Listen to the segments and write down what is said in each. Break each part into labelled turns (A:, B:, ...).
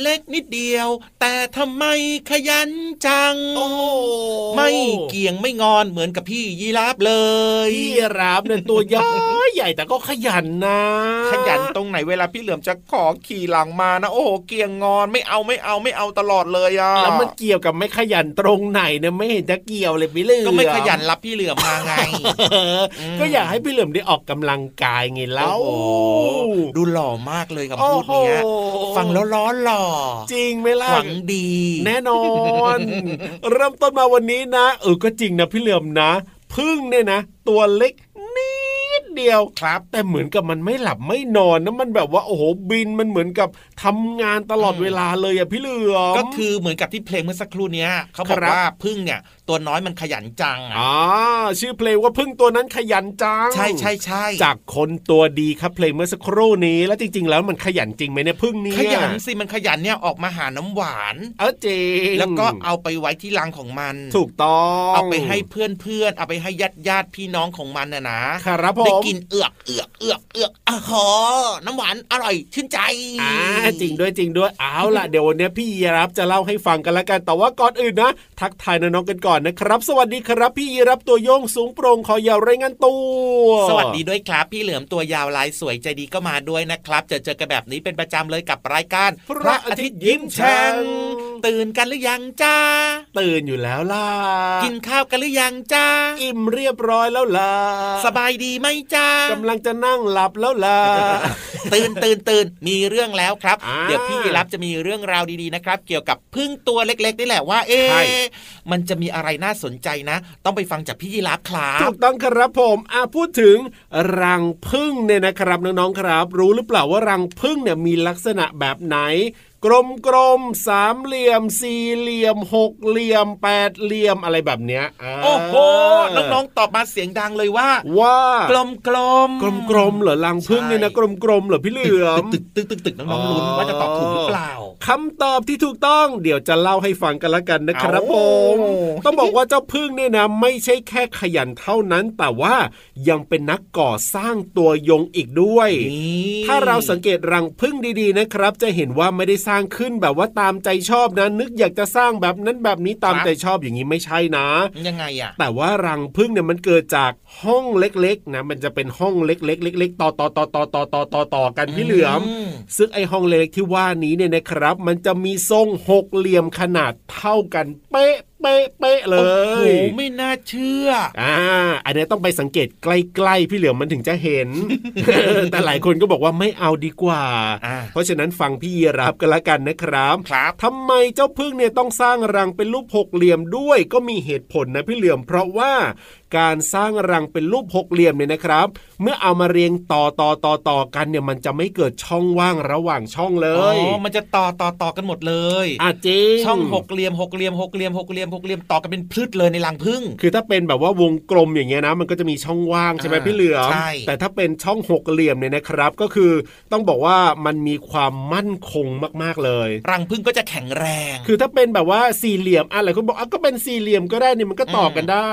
A: เล็กนิดเดียว แต่ทำไมขยันจัง
B: โอ้โห
C: ไม่เกี่ยงไม่งอนเหมือนกับพี่ยีราฟเลย
B: พี่รับเนี่ยตัวใหญ่ใหญ่แต่ก็ขยันนะ
C: ขยันตรงไหนเวลาพี่เหลือมจะขอขี่หลังมานะโอ้โหเกี่ยงงอนไม่เอาไม่เอาไม่เอาตลอดเลยอะ
B: แล้วมันเกี่ยวกับไม่ขยันตรงไหนเนี่ยไม่เห็นจะเกี่ยวเลยพี่เหลือม
C: ก็ไม่ขยันรับพี่เหลือมมาไง
B: เออก็อยากให้พี่เหลือมได้ออกกำลังกายไงเล่า
C: โอ้โหดูหล่อมากเลยกับพูดเนี้ย
B: โอ้โห
C: ฟังแล้วล้อหล่อ
B: จริงไหมล่ะ
C: หวังดี
B: แน่นอน เริ่มต้นมาวันนี้นะเออก็จริงนะพี่เหลือมนะพึ่งเนี่ยนะ ตัวเล็กนิดเดียว
C: ครับ
B: แต่เหมือนกับมันไม่หลับไม่นอนนะมันแบบว่าโอ้โหบินมันเหมือนกับทำงานตลอด
C: อืม
B: เวลาเลยอะพี่เหลือม
C: ก็คือเหมือนกับที่เพลงเมื่อสักครู่เนี้ยเขาบอก
B: ครับ
C: ว่าพึ่งเนี่ยตัวน้อยมันขยันจังอะ
B: อ่าชื่อเพลงว่าพึ่งตัวนั้นขยันจัง
C: ใช่ใช่ใช่
B: จากคนตัวดีครับเพลงเมื่อสักครู่นี้แล้วจริง ๆ แล้วมันขยันจริงไหมเนี่ยพึ่งเนี่ย
C: ขยันสิมันขยันเนี่ยออกมาหาน้ำหวาน
B: เออจริง
C: แล้วก็เอาไปไว้ที่รังของมัน
B: ถูกต้อง
C: เอาไปให้เพื่อนเพื่อนๆเอาไปให้ญาติญาติพี่น้องของมันนะนะครับ
B: ผม
C: ได้กินเอือกเอือกเอือกเอือกอะหอน้ำหวานอร่อยชื่นใจ
B: อ่าจริงด้วยจริงด้วยเอาล่ะเดี๋ยววันนี้พี่ยีรับจะเล่าให้ฟังกันละกันแต่ว่าก่อนอื่นนะ ทักทายน้องๆกันก่อนนะครับ สวัสดีครับพี่ยีรับตัวโยงสูงโปร่งคอยาวรายงานตัว
C: สวัสดีด้วยครับพี่เหลือมตัวยาวลายสวยใจดีก็มาด้วยนะครับเจอเจอกันแบบนี้เป็นประจำเลยกับรายการ
B: พระอาทิตย์ยิ้มแฉ่ง
C: ตื่นกันหรือยังจ้า
B: ตื่นอยู่แล้วล่ะ
C: กินข้าวกันหรือยังจ้า
B: อิ่มเรียบร้อยแล้วล่ะ
C: สบายดีไหมจ้ากำ
B: ลังจะนั่งหลับแล้วล่ะ
C: ตื่นตื่นตื่นมีเรื่องแล้วครับ
B: อ่า
C: เดี๋ยวพี่รับจะมีเรื่องราวดีๆนะครับ เกี่ยวกับพึ่งตัวเล็กๆนี่แหละว่า เอ๊
B: ใช่ะ
C: มันจะมีอะไรไรน่าสนใจนะ ต้องไปฟังจากพี่ยีรับครับถู
B: กต้องครับผมอะพูดถึงรังพึ่งเนี่ยนะครับน้องๆครับ รู้หรือเปล่าว่ารังพึ่งเนี่ยมีลักษณะแบบไหน กลมกลมๆสามเหลี่ยม สี่เหลี่ยมหกเหลี่ยมแปดเหลี่ยมอะไรแบบเนี้ยา
C: โอ้โหน้องๆตอบมาเสียงดังเลยว่า
B: ว่า
C: กลมกลม
B: กลมกลมๆเหรอรังพึ่งเนี่ยนะกลมกลมๆเหรอพี่เหลือม
C: ตึกตึกตึกตึกน้องๆลุ้นว่าจะตอบถูกหรือเปล่า
B: คำตอบที่ถูกต้องเดี๋ยวจะเล่าให้ฟังกันละกันนะครับ
C: เอา
B: ผมต้องบอกว่าเจ้าพึ่งเนี่ยนะไม่ใช่แค่ขยันเท่านั้น แต่ว่ายังเป็นนักก่อสร้างตัวยงอีกด้วย
C: นี่
B: ถ้าเราสังเกตรังพึ่งดีๆนะครับ จะเห็นว่าไม่ได้สร้างขึ้นแบบว่าตามใจชอบนะนึกอยากจะสร้างแบบนั้นแบบนี้ตามใจชอบอย่างนี้ไม่ใช่นะ
C: ยังไงอะ
B: แต่ว่ารังพึ่งเนี่ยมันเกิดจากห้องเล็กๆนะมันจะเป็นห้องเล็กๆเล็กๆต่อต่อต่อต่อต่อต่อต่อต่อกันพี่เหลือม
C: ม
B: ซึ่งไอห้องเล็กๆที่ว่านี้เนี่ยนะครับ มันจะมีทรงหกเหลี่ยมขนาดเท่ากันเป๊ะ เป๊ะเป๊ะเล
C: โอ้โห
B: ย
C: ไม่น่าเชื่อ
B: อ่า อันนี้ต้องไปสังเกตใกล้ๆ พี่เหลือมมันถึงจะเห็น แต่หลายคนก็บอกว่าไม่เอาดีกว่า
C: อ่า
B: เพราะฉะนั้นฟังพี่ยีรับกันละกันนะครับ
C: ครับ
B: ทำไมเจ้าพึ่งเนี่ยต้องสร้างรังเป็นรูปหกเหลี่ยมด้วย ก็มีเหตุผลนะพี่เหลือมเพราะว่า การสร้างรังเป็นรูปหกเหลี่ยมเนี่ยนะครับ เมื่อเอามาเรียงต่อต่อต่อต่อกันเนี่ยมันจะไม่เกิดช่องว่างระหว่างช่องเล
C: อ๋อยมันจะต่อต่อต่อกันหมดเลย
B: อะจริง
C: ช่องหกเหลี่ยมหกเหลี่ยมหกเหลี่ยมหกเหลี่ยมหกเหลี่ยมต่อกันเป็นพืชเลยในรังพึ่ง
B: คือถ้าเป็นแบบว่าวงกลมอย่างเงี้ยนะมันก็จะมีช่องว่างใช่ไหม
C: อ่า
B: พี่เหลือม
C: ใช่
B: แต่ถ้าเป็นช่องหกเหลี่ยมเนี่ยนะครับ ก็คือต้องบอกว่ามันมีความมั่นคงมากๆเลย
C: รังพึ่งก็จะแข็งแรง
B: คือถ้าเป็นแบบว่าสี่เหลี่ยมอะไรคุณบอกอะก็เป็นสี่เหลี่ยมก็ได้นี่มันก็ต่อกันได้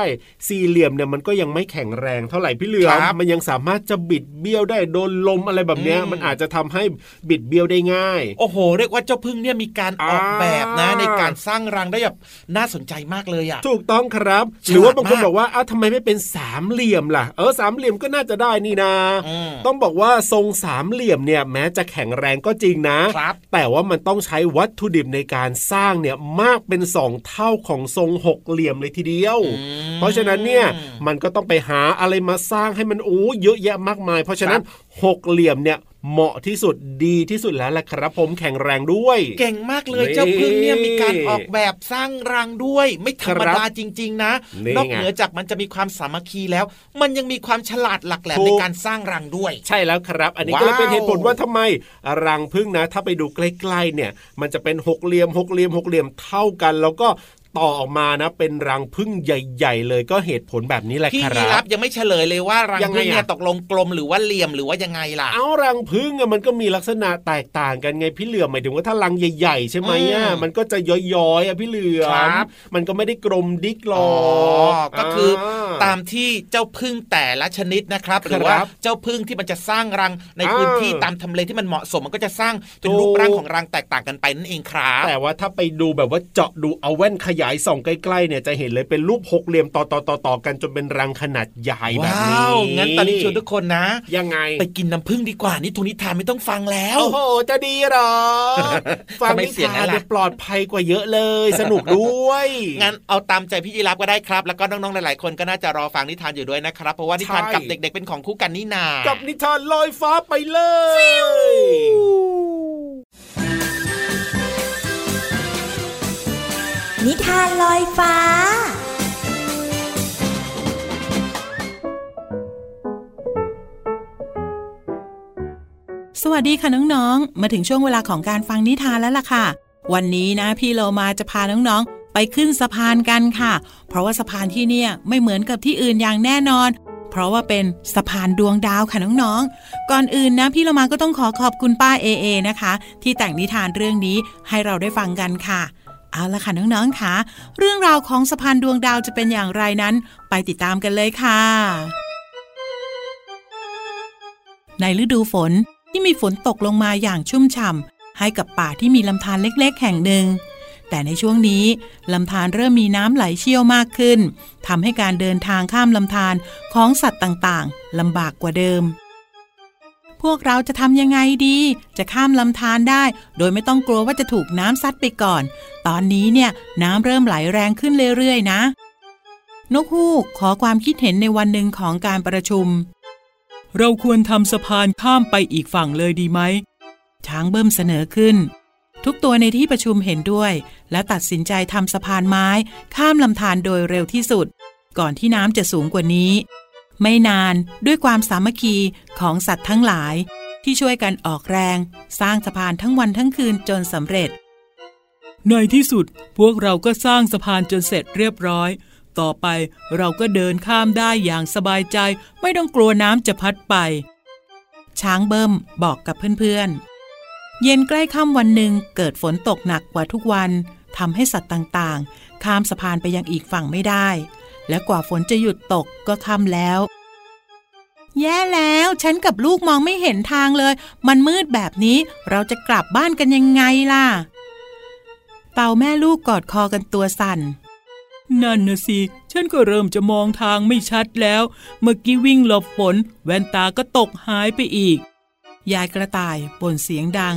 B: สี่เหลี่ยมเนี่ยมันก็ยังไม่แข็งแรงเท่าไหร่พี่เหลือม
C: ครับ
B: มันยังสามารถจะบิดเบี้ยวได้โดนลมอะไรแบบเนี้ย
C: อืม
B: มันอาจจะทำให้บิดเบี้ยวได้ง่าย
C: โอ้โห เรียกว่าเจ้าพึ่งเนี่ยมีการออกแบบนะ
B: อ่า
C: ในการสร้างรังได้แบบน่าสนใจมากเลยอะ
B: ถูกต้องครับ
C: ฉลาด
B: หรือว่าบางคน
C: มาก
B: บอกว่าอ้าวทำไมไม่เป็นสามเหลี่ยมล่ะเออสามเหลี่ยมก็น่าจะได้นี่นา
C: อืม
B: ต้องบอกว่าทรงสามเหลี่ยมเนี่ยแม้จะแข็งแรงก็จริงนะ
C: ครับ
B: แต่ว่ามันต้องใช้วัตถุดิบในการสร้างเนี่ยมากเป็นสองเท่าของทรงหกเหลี่ยมเลยทีเดียว
C: อืม
B: เพราะฉะนั้นเนี่ยมันก็ต้องไปหาอะไรมาสร้างให้มันโอ้เยอะแยะมากมาย เพราะฉะนั้นหกเหลี่ยมเนี่ยเหมาะที่สุดดีที่สุดแล้วแหละครับผมแข็งแรงด้วย
C: เก่งมากเลย
B: นี่
C: เจ้าพึ่งเนี่ยมีการออกแบบสร้างรังด้วย ไม่ธรรมดาจริง ๆ นะ
B: นี่
C: นอก
B: ไง
C: เหนือจากมันจะมีความสามัคคีแล้ว มันยังมีความฉลาดหลักแหลม
B: ถูก
C: ในการสร้างรังด้วย
B: ใช่แล้วครับ อันนี้ก็เลย
C: ว้าว
B: เป็นเหตุผลว่าทำไมรังพึ่งนะ ถ้าไปดูใกล้ๆเนี่ย มันจะเป็นหกเหลี่ยมหกเหลี่ยมหกเหลี่ยมเท่ากัน แล้วก็ ต่อออกมานะเป็นรังพึ่งใหญ่ ๆ เลยก็เหตุผลแบบนี้แหละ
C: พี่
B: ค
C: ยี
B: รั
C: รับบยังไม่เฉลยเลยว่ารัง
B: ยังไง
C: พึ่งเนี่ย
B: อะ
C: ตกลงกลมหรือว่าเหลี่ยมหรือว่ายังไงล่ะ
B: เอารังพึ่งอะมันก็มีลักษณะแตกต่างกันไงพี่เหลือมหมายถึงว่าถ้ารังใหญ่ ๆ ใช่ไหมอะ
C: อืม
B: มันก็จะย้อยๆอะพี่เหลือ
C: ครั
B: ม
C: บ
B: มันก็ไม่ได้กลมดิกหร
C: อ๋
B: อ
C: อกก็คืออาตามที่เจ้าพึ่งแต่ละชนิดนะครับหรือว่า
B: ครับ
C: เจ้าพึ่งที่มันจะสร้างรังใน
B: อ่า
C: พื้นที่ตามทำเลที่มันเหมาะสมมันก็จะสร้างเป็น
B: ถูก
C: รูปร่างของรังแตกต่างกันไปนั่นเองครับ
B: แต่ว่าถ้าไปดูแบบว่าเจาะดูเอาแว่นขยายส่องใกล้ๆเนี่ยจะเห็นเลยเป็นรูปหกเหลี่ยมต่อต่อต่อต่อกันจนเป็นรังขนาดใหญ่แบบนี้
C: ว้าวงั้นตอนนี้ชวนทุกคนนะ
B: ยังไง
C: ไปกินน้ำผึ้งดีกว่านี่ทุกนิทานไม่ต้องฟังแล้ว
B: โอ้โหจะดีเหรอฟัง
C: ทำไม
B: นิ
C: เสียง
B: ทาน
C: นั้นล่ะ
B: เนี่ยปลอดภัยกว่าเยอะเลย สนุกด้วย
C: งั้นเอาตามใจพี่ยีรับก็ได้ครับ แล้วก็น้องๆหลายๆคนก็น่าจะรอฟังนิทานอยู่ด้วยนะครับ เพราะว่านิทาน
B: ใช่
C: กับเด็ก ๆ เป็นของคู่กันนี่นา
B: กับนิทานลอยฟ้าไปเลย
D: นิทานลอยฟ้า
E: สวัสดีค่ะน้องๆ มาถึงช่วงเวลาของการฟังนิทานแล้วล่ะค่ะ วันนี้นะพี่เรามาจะพาน้องๆ ไปขึ้นสะพานกันค่ะ เพราะว่าสะพานที่เนี่ยไม่เหมือนกับที่อื่นอย่างแน่นอนเพราะว่าเป็นสะพานดวงดาวค่ะน้องๆ ก่อนอื่นนะพี่เรามาก็ต้องขอขอบคุณป้าเอเอนะคะ ที่แต่งนิทานเรื่องนี้ให้เราได้ฟังกันค่ะ เอาละค่ะน้องๆค่ะเรื่องราวของสะพานดวงดาวจะเป็นอย่างไรนั้น ไปติดตามกันเลยค่ะ ในฤดูฝนที่มีฝนตกลงมาอย่างชุ่มฉ่ำให้กับป่าที่มีลำธารเล็กๆ แห่งหนึ่ง แต่ในช่วงนี้ลำธารเริ่มมีน้ำไหลเชี่ยวมากขึ้นทำให้การเดินทางข้ามลำธารของสัตว์ต่างๆลำบากกว่าเดิม พวกเราจะทำยังไงดี จะข้ามลำธารได้ โดยไม่ต้องกลัวว่าจะถูกน้ำซัดไปก่อน ตอนนี้เนี่ยน้ำเริ่มไหลแรงขึ้นเรื่อยๆนะ นกฮูกขอความคิดเห็นในวันหนึ่งของการประชุม เราควรทำสะพานข้ามไปอีกฝั่งเลยดีไหม ช้างเบิ้มเสนอขึ้น ทุกตัวในที่ประชุมเห็นด้วย และตัดสินใจทำสะพานไม้ ข้ามลำธารโดยเร็วที่สุด ก่อนที่น้ำจะสูงกว่านี้ ไม่นานด้วยความสามัคคีของสัตว์ทั้งหลาย ที่ช่วยกันออกแรง สร้างสะพานทั้งวันทั้งคืนจนสำเร็จ ในที่สุดพวกเราก็สร้างสะพานจนเสร็จเรียบร้อย ต่อไปเราก็เดินข้ามได้อย่างสบายใจ ไม่ต้องกลัวน้ำจะพัดไป ช้างเบิ้มบอกกับเพื่อนๆ เย็นใกล้ค่ำวันหนึ่งเกิดฝนตกหนักกว่าทุกวันทำให้สัตว์ต่างๆ ข้ามสะพานไปยังอีกฝั่งไม่ได้ และกว่าฝนจะหยุดตกก็ค่ำแล้ว แย่แล้วฉันกับลูกมองไม่เห็นทางเลย มันมืดแบบนี้เราจะกลับบ้านกันยังไงล่ะ เต่าแม่ลูกกอดคอกันตัวสั่น นั่นนะสิ ฉันก็เริ่มจะมองทางไม่ชัดแล้ว เมื่อกี้วิ่งหลบฝน แว่นตาก็ตกหายไปอีก ยายกระต่ายบ่นเสียงดัง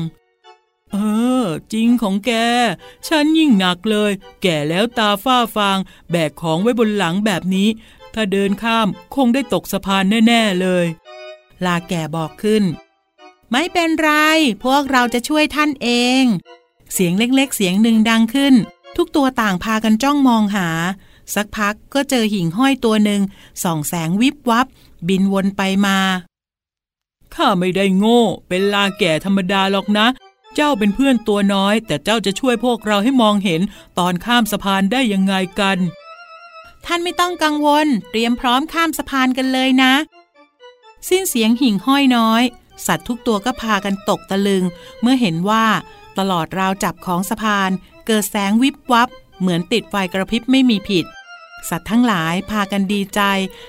E: เออ จริงของแก ฉันยิ่งหนักเลย แก่แล้วตาฝ้าฟาง แบกของไว้บนหลังแบบนี้ ถ้าเดินข้ามคงได้ตกสะพานแน่ ๆเลย ลาแก่บอกขึ้น ไม่เป็นไร พวกเราจะช่วยท่านเอง เสียงเล็กๆ เสียงหนึ่งดังขึ้น ทุกตัวต่างพากันจ้องมองหา สักพักก็เจอหิ่งห้อยตัวหนึ่งส่องแสงวิบวับ บินวนไปมาข้าไม่ได้โง่ เป็นลาแก่ธรรมดาหรอกนะ เจ้าเป็นเพื่อนตัวน้อย แต่เจ้าจะช่วยพวกเราให้มองเห็นตอนข้ามสะพานได้ยังไงกัน ท่านไม่ต้องกังวล เตรียมพร้อมข้ามสะพานกันเลยนะ สิ้นเสียงหิ่งห้อยน้อย สัตว์ทุกตัวก็พากันตกตะลึง เมื่อเห็นว่า ตลอดราวจับของสะพาน เกิดแสงวิบวับ เหมือนติดไฟกระพริบไม่มีผิด สัตว์ทั้งหลายพากันดีใจ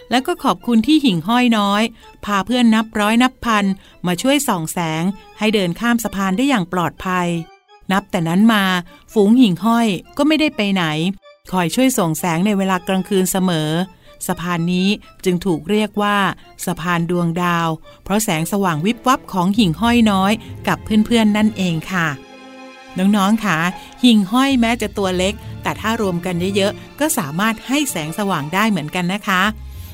E: แล้วก็ขอบคุณที่หิ่งห้อยน้อย พาเพื่อนนับร้อยนับพัน มาช่วยส่องแสง ให้เดินข้ามสะพานได้อย่างปลอดภัย นับแต่นั้นมาฝูงหิ่งห้อยก็ไม่ได้ไปไหน คอยช่วยส่องแสงในเวลากลางคืนเสมอ สะพานนี้จึงถูกเรียกว่า สะพานดวงดาว เพราะแสงสว่างวิบวับของหิ่งห้อยน้อย กับเพื่อนๆนั่นเองค่ะ น้องๆค่ะหิ่งห้อยแม้จะตัวเล็ก แต่ถ้ารวมกันเยอะๆ ก็สามารถให้แสงสว่างได้เหมือนกันนะคะ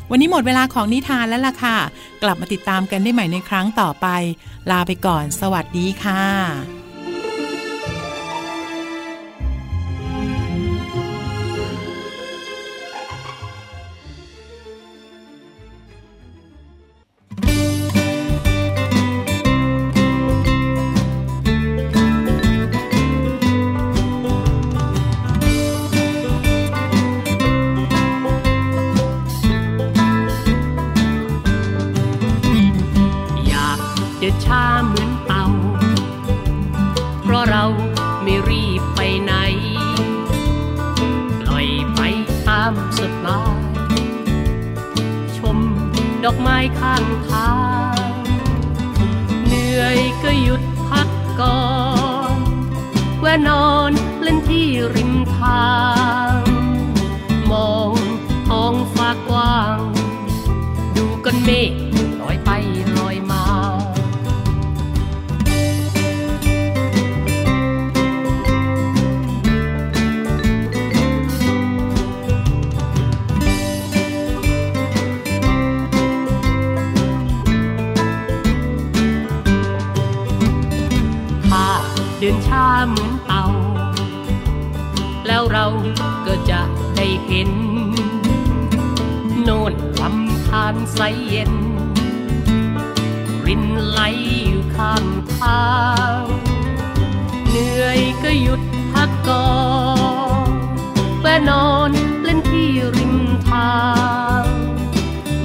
E: วันนี้หมดเวลาของนิทานแล้วล่ะค่ะ กลับมาติดตามกันได้ใหม่ในครั้งต่อไป ลาไปก่อน สวัสดีค่ะ
F: อกไม้ข้างทาง เหนื่อยก็หยุดพักก่อนแวะนอนเล่นที่ริมทาง เดินช้าเหมือนเต่า แล้วเราก็จะได้เห็น โน่นลำธารใสเย็น รินไหลอยู่ข้างทางเหนื่อยก็หยุดพักก่อนแวะนอนเล่นที่ริมทาง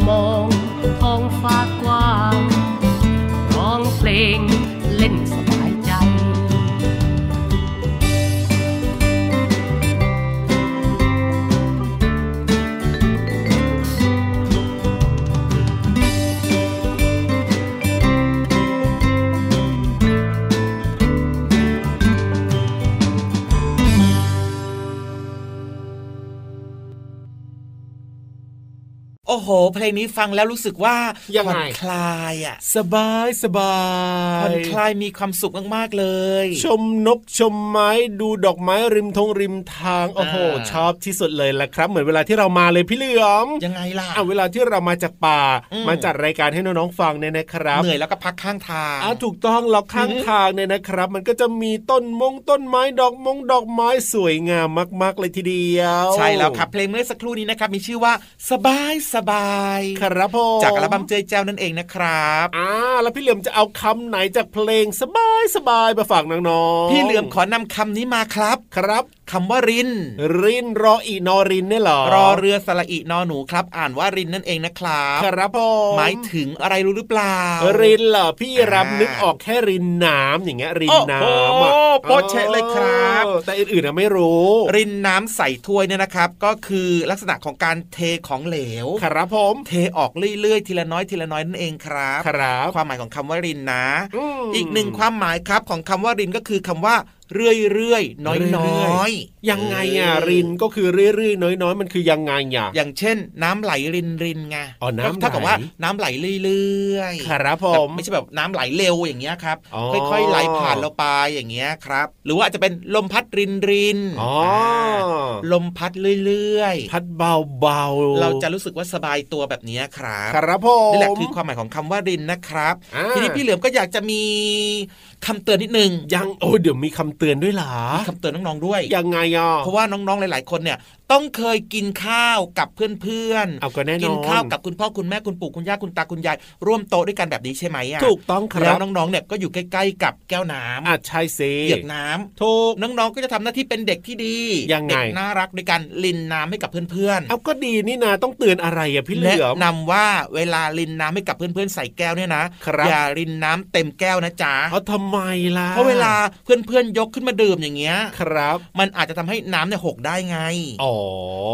F: มองท้องฟ้ากว้างร้องเพลง
C: อ้โห เพลงนี้ฟังแล้วรู้สึกว่า
B: ยัง
C: ผ่
B: ไง
C: อนคลายอะ
B: สบายสบา
C: ผ่อยนคลายมีความสุขมากๆเลย
B: ชมนกชมไม้ดูดอกไม้ริมทงริมทางโอ้โห
C: อ่า
B: ชอบที่สุดเลยละครับ เหมือนเวลาที่เรามาเลยพี่เหลือม
C: ยังไงล่ะ
B: อะเวลาที่เรามาจากป่า
C: อืม
B: มาจัดรายการให้น้องๆฟังเนี่ยนะครับ
C: เหนื่อยแล้วก็พักข้างทาง
B: อะถูกต้องเราข้าง
C: อือฮึ
B: ทางเนี่ยนะครับ มันก็จะมีต้นมงต้นไม้ดอกมงดอกไม้สวยงามมาก ๆเลยทีเดียว
C: ใช่แล้วครับเพลงเมื่อสักครู่นี้นะครับมีชื่อว่าสบายสบาย
B: ครับผม
C: จากอัลบั้มเจยแจ้วนั่นเองนะครับ
B: อ่าแล้วพี่เหลือมจะเอาคำไหนจากเพลงสบายสบายมาฝากน้องๆ
C: พี่เหลือมขอนำคำนี้มาครับ
B: ครับ
C: คำว่าริน
B: รินรออีนอรินเนี่ยเหรอ
C: รอเรือสระอินอหนูครับ อ่านว่ารินนั่นเองนะครับ
B: ครับผม
C: หมายถึงอะไรรู้หรือเปล่า
B: รินเหรอพี่รับ
C: อ่านึ
B: นึกออกแค่รินน้ำอย่างเงี้ยริน
C: โอ้
B: น้
C: โหำ
B: อะ
C: โป๊ะเชะเลยครับ
B: เออแต่อื่นๆนะไม่รู้
C: รินน้ำใส่ถ้วยเนี่ยนะครับ ก็คือลักษณะของการเทของเหลว
B: ครับผม
C: เทออกเรื่อยๆ ทีละน้อยทีละน้อยนั่นเองครับ
B: ครับ
C: ความหมายของคำว่ารินนะ
B: ม
C: อีกหนึ่งความหมายครับของคำว่ารินก็คือคำว่าเรื่อยๆ น้อยๆ
B: ยังไงอะรินก็คือเรื่อยๆ น้อยๆ มันคือยังไงอะ
C: อย่างเช่น น้ำไหลรินรินไง
B: อ๋อน้ำไหล
C: ถ้ากับว่าน้ำไหลเรื่อยๆ
B: ครับผม
C: แบบไม่ใช่แบบน้ำไหลเร็วอย่างเงี้ยครับ
B: อ๋อ
C: ค่อยๆไหลผ่านเราไปอย่างเงี้ยครับ หรือว่าอาจจะเป็นลมพัดรินริน
B: อ๋อ
C: ลมพัดเรื่อย
B: พัดเบาๆ
C: ๆเราจะรู้สึกว่าสบายตัวแบบเนี้ยครับ
B: ครับผม
C: นี่แหละคือความหมายของคำว่ารินนะครับ
B: อ่า
C: ทีนี้พี่เหลือมก็อยากจะมี คำเตือนนิดนึง
B: ยังโอ้ยเดี๋ยวมีคำเตือนด้วยเหรอ
C: มีคำเตือนน้องๆด้วย
B: ยังไงอะ
C: เพราะว่าน้องๆหลายๆคนเนี่ย ต้องเคยกินข้าวกับเพื่อนๆ
B: เอาก็แน่นอน
C: กินข้าวกับคุณพ่อคุณแม่คุณปู่คุณย่าคุณตาคุณยายร่วมโต๊ะด้วยกันแบบนี้ใช่ไหมอะ
B: ถูกต้องค
C: แล้
B: รั
C: ว
B: บ
C: น้องๆเนี่ยก็อยู่ใกล้ๆกับแก้วน้ำ
B: อะใช่สิ
C: เหยือกน้ำ
B: ถูก
C: น้องๆก็จะทำหน้าที่เป็นเด็กที่ดี
B: ยังไง
C: เด็กน่ารักในการลินน้ำให้กับเพื่อน
B: เอาก็ดีนี่นาต้องเตือนอะไรอะพี่
C: ๆ
B: เหลื
C: แนะ
B: อม
C: นำว่าเวลาลินน้ำให้กับเพื่อนๆใส่แก้วเนี่ยนะครับอย่าลินน้ำเต็มแก้วนะจ๊ะ
B: เอาทำไมล่ะ
C: เพราะเวลาเพื่อนๆยกขึ้นมาดื่มอย่างเงี้ย
B: ครับ
C: มันอาจจะทำให้น้ำเนี่ยหกได้ไง
B: อ๋อ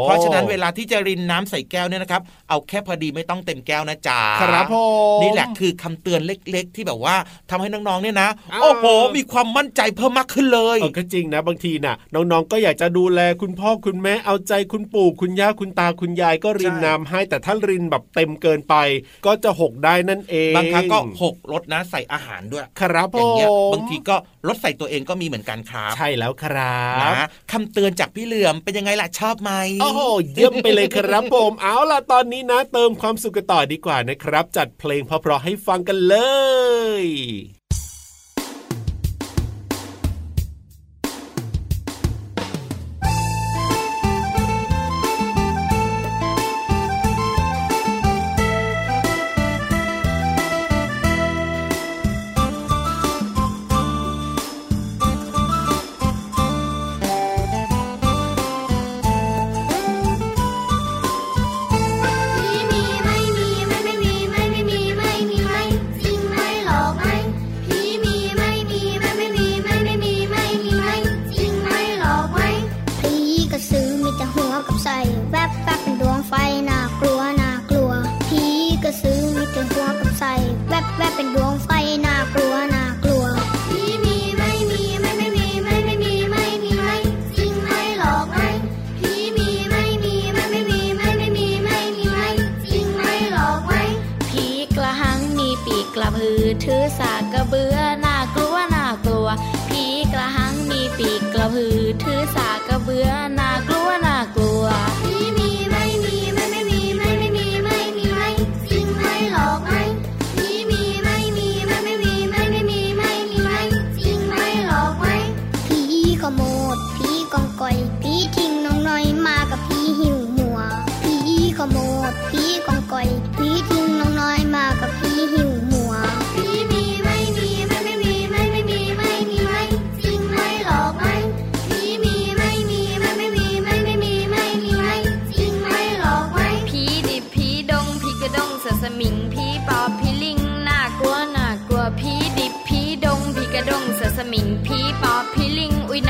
C: เพราะฉะนั้นเวลาที่จะรินน้ำใส่แก้วเนี่ยนะครับ เอาแค่พอดีไม่ต้องเต็มแก้วนะจ๊ะ
B: ครับผม
C: นี่แหละคือคำเตือนเล็ก ๆ ที่แบบว่าทำให้น้องๆเนี่ยนะ
B: อ่า
C: โอ้โห มีความมั่นใจเพิ่มมากขึ้นเลย
B: เออก็จริงนะบางทีน่ะ น้องๆก็อยากจะดูแลคุณพ่อคุณแม่เอาใจคุณปู่คุณย่าคุณตาคุณยายก็ริน
C: ใช่
B: น้ำให้ แต่ถ้ารินแบบเต็มเกินไป ก็จะหกได้นั่นเอง
C: บางครั้งก็หกลดนะใส่อาหารด้วย
B: ครับผ
C: อย่างเงี้ย
B: ม
C: บางทีก็ลดใส่ตัวเองก็มีเหมือนกันครับ
B: ใช่แล้วครับ
C: นะคำเตือนจากพี่เหลือมเป็นยังไงล่ะชอบไหม
B: โอ้โหเยี่ยมไปเลยครับผมเอาล่ะตอนนี้นะ เติมความสุขกันต่อดีกว่านะครับ จัดเพลงเพราะๆให้ฟังกันเลย
G: มิงผีปอบผีลิง อุ้ย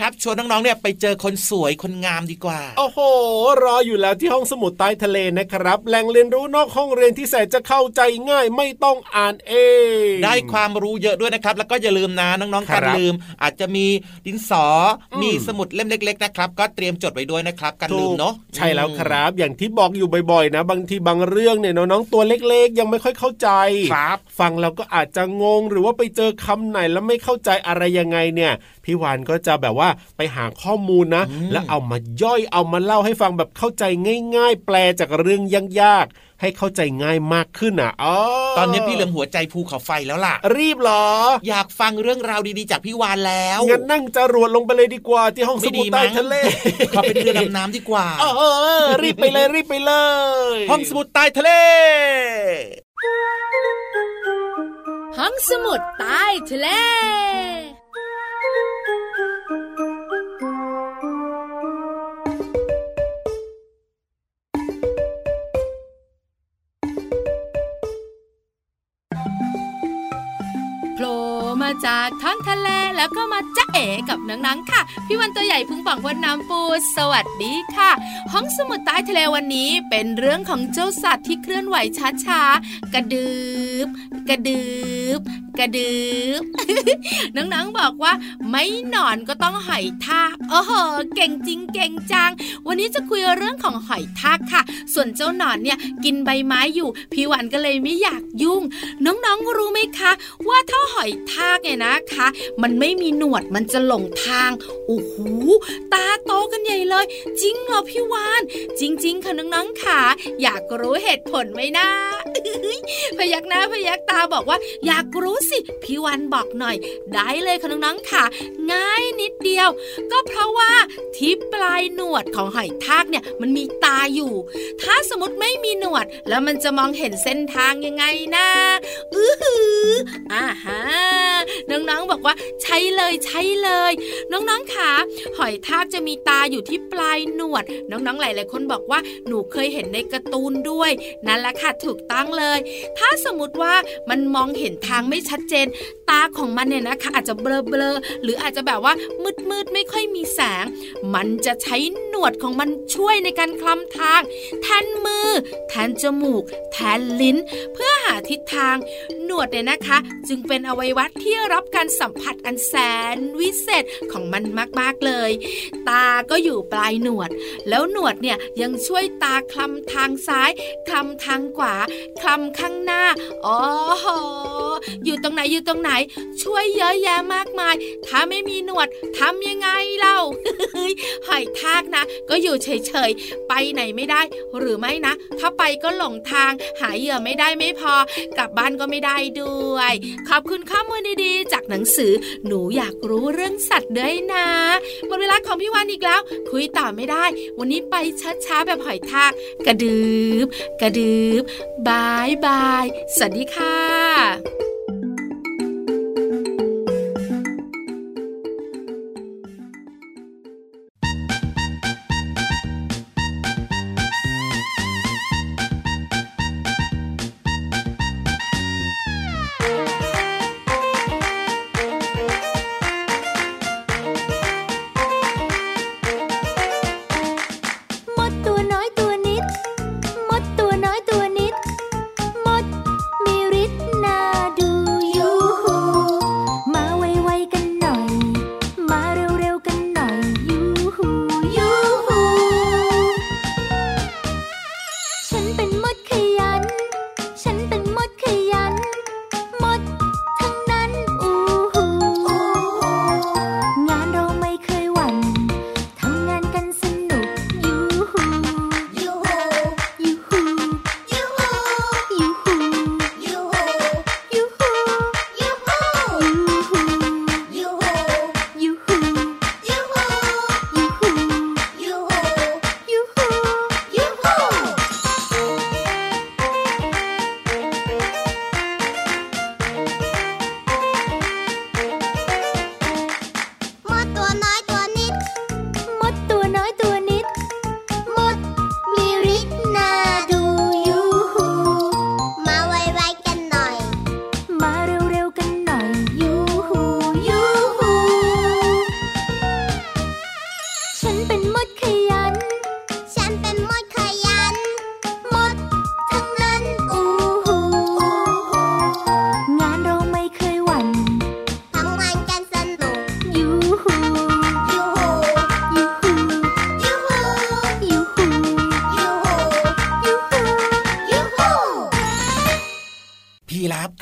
G: ครั
C: บชวนน้องๆเนี่ยไปเจอคนสวยคนงามดีกว่า
B: โอ้โห รออยู่แล้วที่ห้องสมุดใต้ทะเลนะครับ แหล่งเรียนรู้นอกห้องเรียนที่แสนจะเข้าใจง่ายไม่ต้องอ่านเอง
C: ได้ความรู้เยอะด้วยนะครับ แล้วก็อย่าลืมนะน้องๆ
B: ครั
C: กับนลืม อาจจะมีดินสออ
B: ม
C: มีสมุดเล่มเล็ก ๆ นะครับ ก็เตรียมจดไว้ด้วยนะครับกันลืมเนาะ
B: ใช่แล้วครับ อย่างที่บอกอยู่บ่อยๆ นะ บางทีบางเรื่องเนี่ยน้องๆตัวเล็กๆ ยังไม่ค่อยเข้าใจ
C: ครับ
B: ฟังแล้วก็อาจจะงงหรือว่าไปเจอคำไหนแล้วไม่เข้าใจอะไรยังไงเนี่ยพี่วานก็จะแบบว่าไปหาข้อมูลนะ แล้วเอามาย่อยเอามาเล่าให้ฟังแบบเข้าใจง่าย ๆ แปลจากเรื่องยากๆให้เข้าใจง่ายมากขึ้นอะอ๋อ
C: ตอนนี้พี่เหลือมหัวใจภูเขาไฟแล้วล่ะ
B: รีบเหรอ
C: อยากฟังเรื่องราวดีๆจากพี่วานแล้ว
B: งั้นนั่งจรวดลงไปเลยดีกว่าที่ห้องส
C: ไม่
B: มุ
C: ดี
B: ด
C: มั้
B: ใต้
C: ง
B: ทะเล
C: ขอเป็นเรือดำน้ำดีกว่า
B: เออเออเออรีบไปเลยรีบไปเลย
C: ห้องสมุดใต้ทะเล
A: ห้องสมุดใต้ทะเล จากท้องทะเลแล้วก็มาจ๊ะเอ๋กับนังๆค่ะ พี่วันตัวใหญ่พึ่งป่องพดน้ำปูสวัสดีค่ะ ห้องสมุดใต้ทะเลวันนี้เป็นเรื่องของเจ้าสัตว์ที่เคลื่อนไหวช้าๆ กระดึบกระดึบกระดึบน้องๆบอกว่าไม่นอนก็ต้องหอยทากโอ้โหเก่งจริงเก่งจัง วันนี้จะคุยเรื่องของหอยทากค่ะ ส่วนเจ้าหนอนเนี่ยกินใบไม้อยู่ พี่วันก็เลยไม่อยากยุ่ง น้องๆรู้ไหมคะ ว่าถ้าหอยทากเนี่ยนะคะ มันไม่มีหนวดมันจะหลงทางโอ้โหตาโตกันใหญ่เลย จริงเหรอพี่วาน จริง ๆค่ะน้องๆค่ะ อยากรู้เหตุผลไหมนะพยักหน้าพยักตาบอกว่า อยากรู้สิพี่วันบอกหน่อย ได้เลยค่ะน้องๆค่ะ ง่ายนิดเดียว ก็เพราะว่าที่ปลายหนวดของหอยทากเนี่ยมันมีตาอยู่ ถ้าสมมติไม่มีหนวด แล้วมันจะมองเห็นเส้นทางยังไงนะ อือหืออ่าฮะน้องๆบอกว่าใช่เลยใช่เลย น้องๆค่ะหอยทากจะมีตาอยู่ที่ปลายหนวด น้องๆหลายๆคนบอกว่าหนูเคยเห็นในการ์ตูนด้วย นั่นแหละค่ะถูกต้องเลย ถ้าสมมติว่ามันมองเห็นทางไม่ชัดเจน ตาของมันเนี่ยนะคะ อาจจะเบลอๆหรืออาจจะแบบว่ามืดๆไม่ค่อยมีแสง มันจะใช้หนวดของมันช่วยในการคลำทางแทนมือแทนจมูก แทนลิ้น เพื่อหาทิศทาง หนวดเนี่ยนะคะ จึงเป็นอวัยวะที่รับการสัมผัสอันแสนวิเศษของมันมากๆเลย ตาก็อยู่ปลายหนวด แล้วหนวดเนี่ยยังช่วยตาคลำทางซ้ายคลำทางขวาคลำข้างหน้าอ๋อโหอยู่ตรงไหนอยู่ตรงไหน ช่วยเยอะแยะมากมาย ถ้าไม่มีหนวดทำยังไงเล่าหอยทากนะ ก็อยู่เฉยๆไปไหนไม่ได้ หรือไม่นะ ถ้าไปก็หลงทาง หาเหยื่อไม่ได้ไม่พอ กลับบ้านก็ไม่ได้ด้วย ขอบคุณข้อมูลดีจากหนังสือ หนูอยากรู้เรื่องสัตว์ด้วยนะหมดเวลาของพี่วานอีกแล้ว คุยต่อไม่ได้ วันนี้ไปช้าๆแบบหอยทาก กระดืบกระดืบบายบาย สวัสดีค่ะ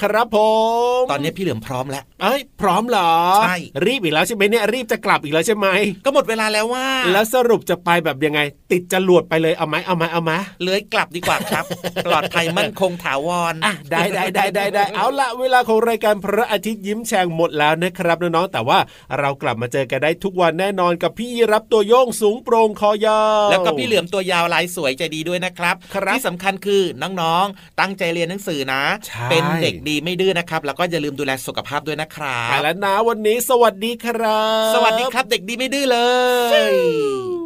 B: ครับผม
C: ตอนนี้พี่เหลือมพร้อมแล้ว
B: เอ้ยพร้อมเหรอ
C: ใช่
B: รีบอีกแล้วใช่ไหมเนี่ยรีบจะกลับอีกแล้วใช่ไหม
C: ก็หมดเวลาแล้วว่า
B: แล้วสรุปจะไปแบบยังไง ติดจรวดไปเลยเอาไหมเอาไหมเอาไหม
C: เลื้อยกลับดีกว่าครับ ปลอดภัยมั่นคงถาวร
B: อะได้ได้ได้ได้ได้เอาละเวลาของรายการพระอาทิตย์ยิ้มแฉ่งหมดแล้วนะครับน้องๆแต่ว่าเรากลับมาเจอกันได้ทุกวันแน่นอนกับพี่รับตัวโยงสูงโปร่งคอยาว
C: แล้วก็พี่เหลือมตัวยาวลายสวยใจดีด้วยนะครับ
B: ครับ
C: ที่สำคัญคือน้องๆตั้งใจเรียนหนังสือนะ
B: ใช่
C: เป็นเด็กดีไม่ดื้อนะครับ แล้วก็อย่าลืมดูแลสุขภาพด้วยนะครั
B: ไป
C: บ
B: แล้วนะวันนี้ สวัสดีครับ
C: สวัสดีครับ เด็กดีไม่ดื้อเลย
G: ย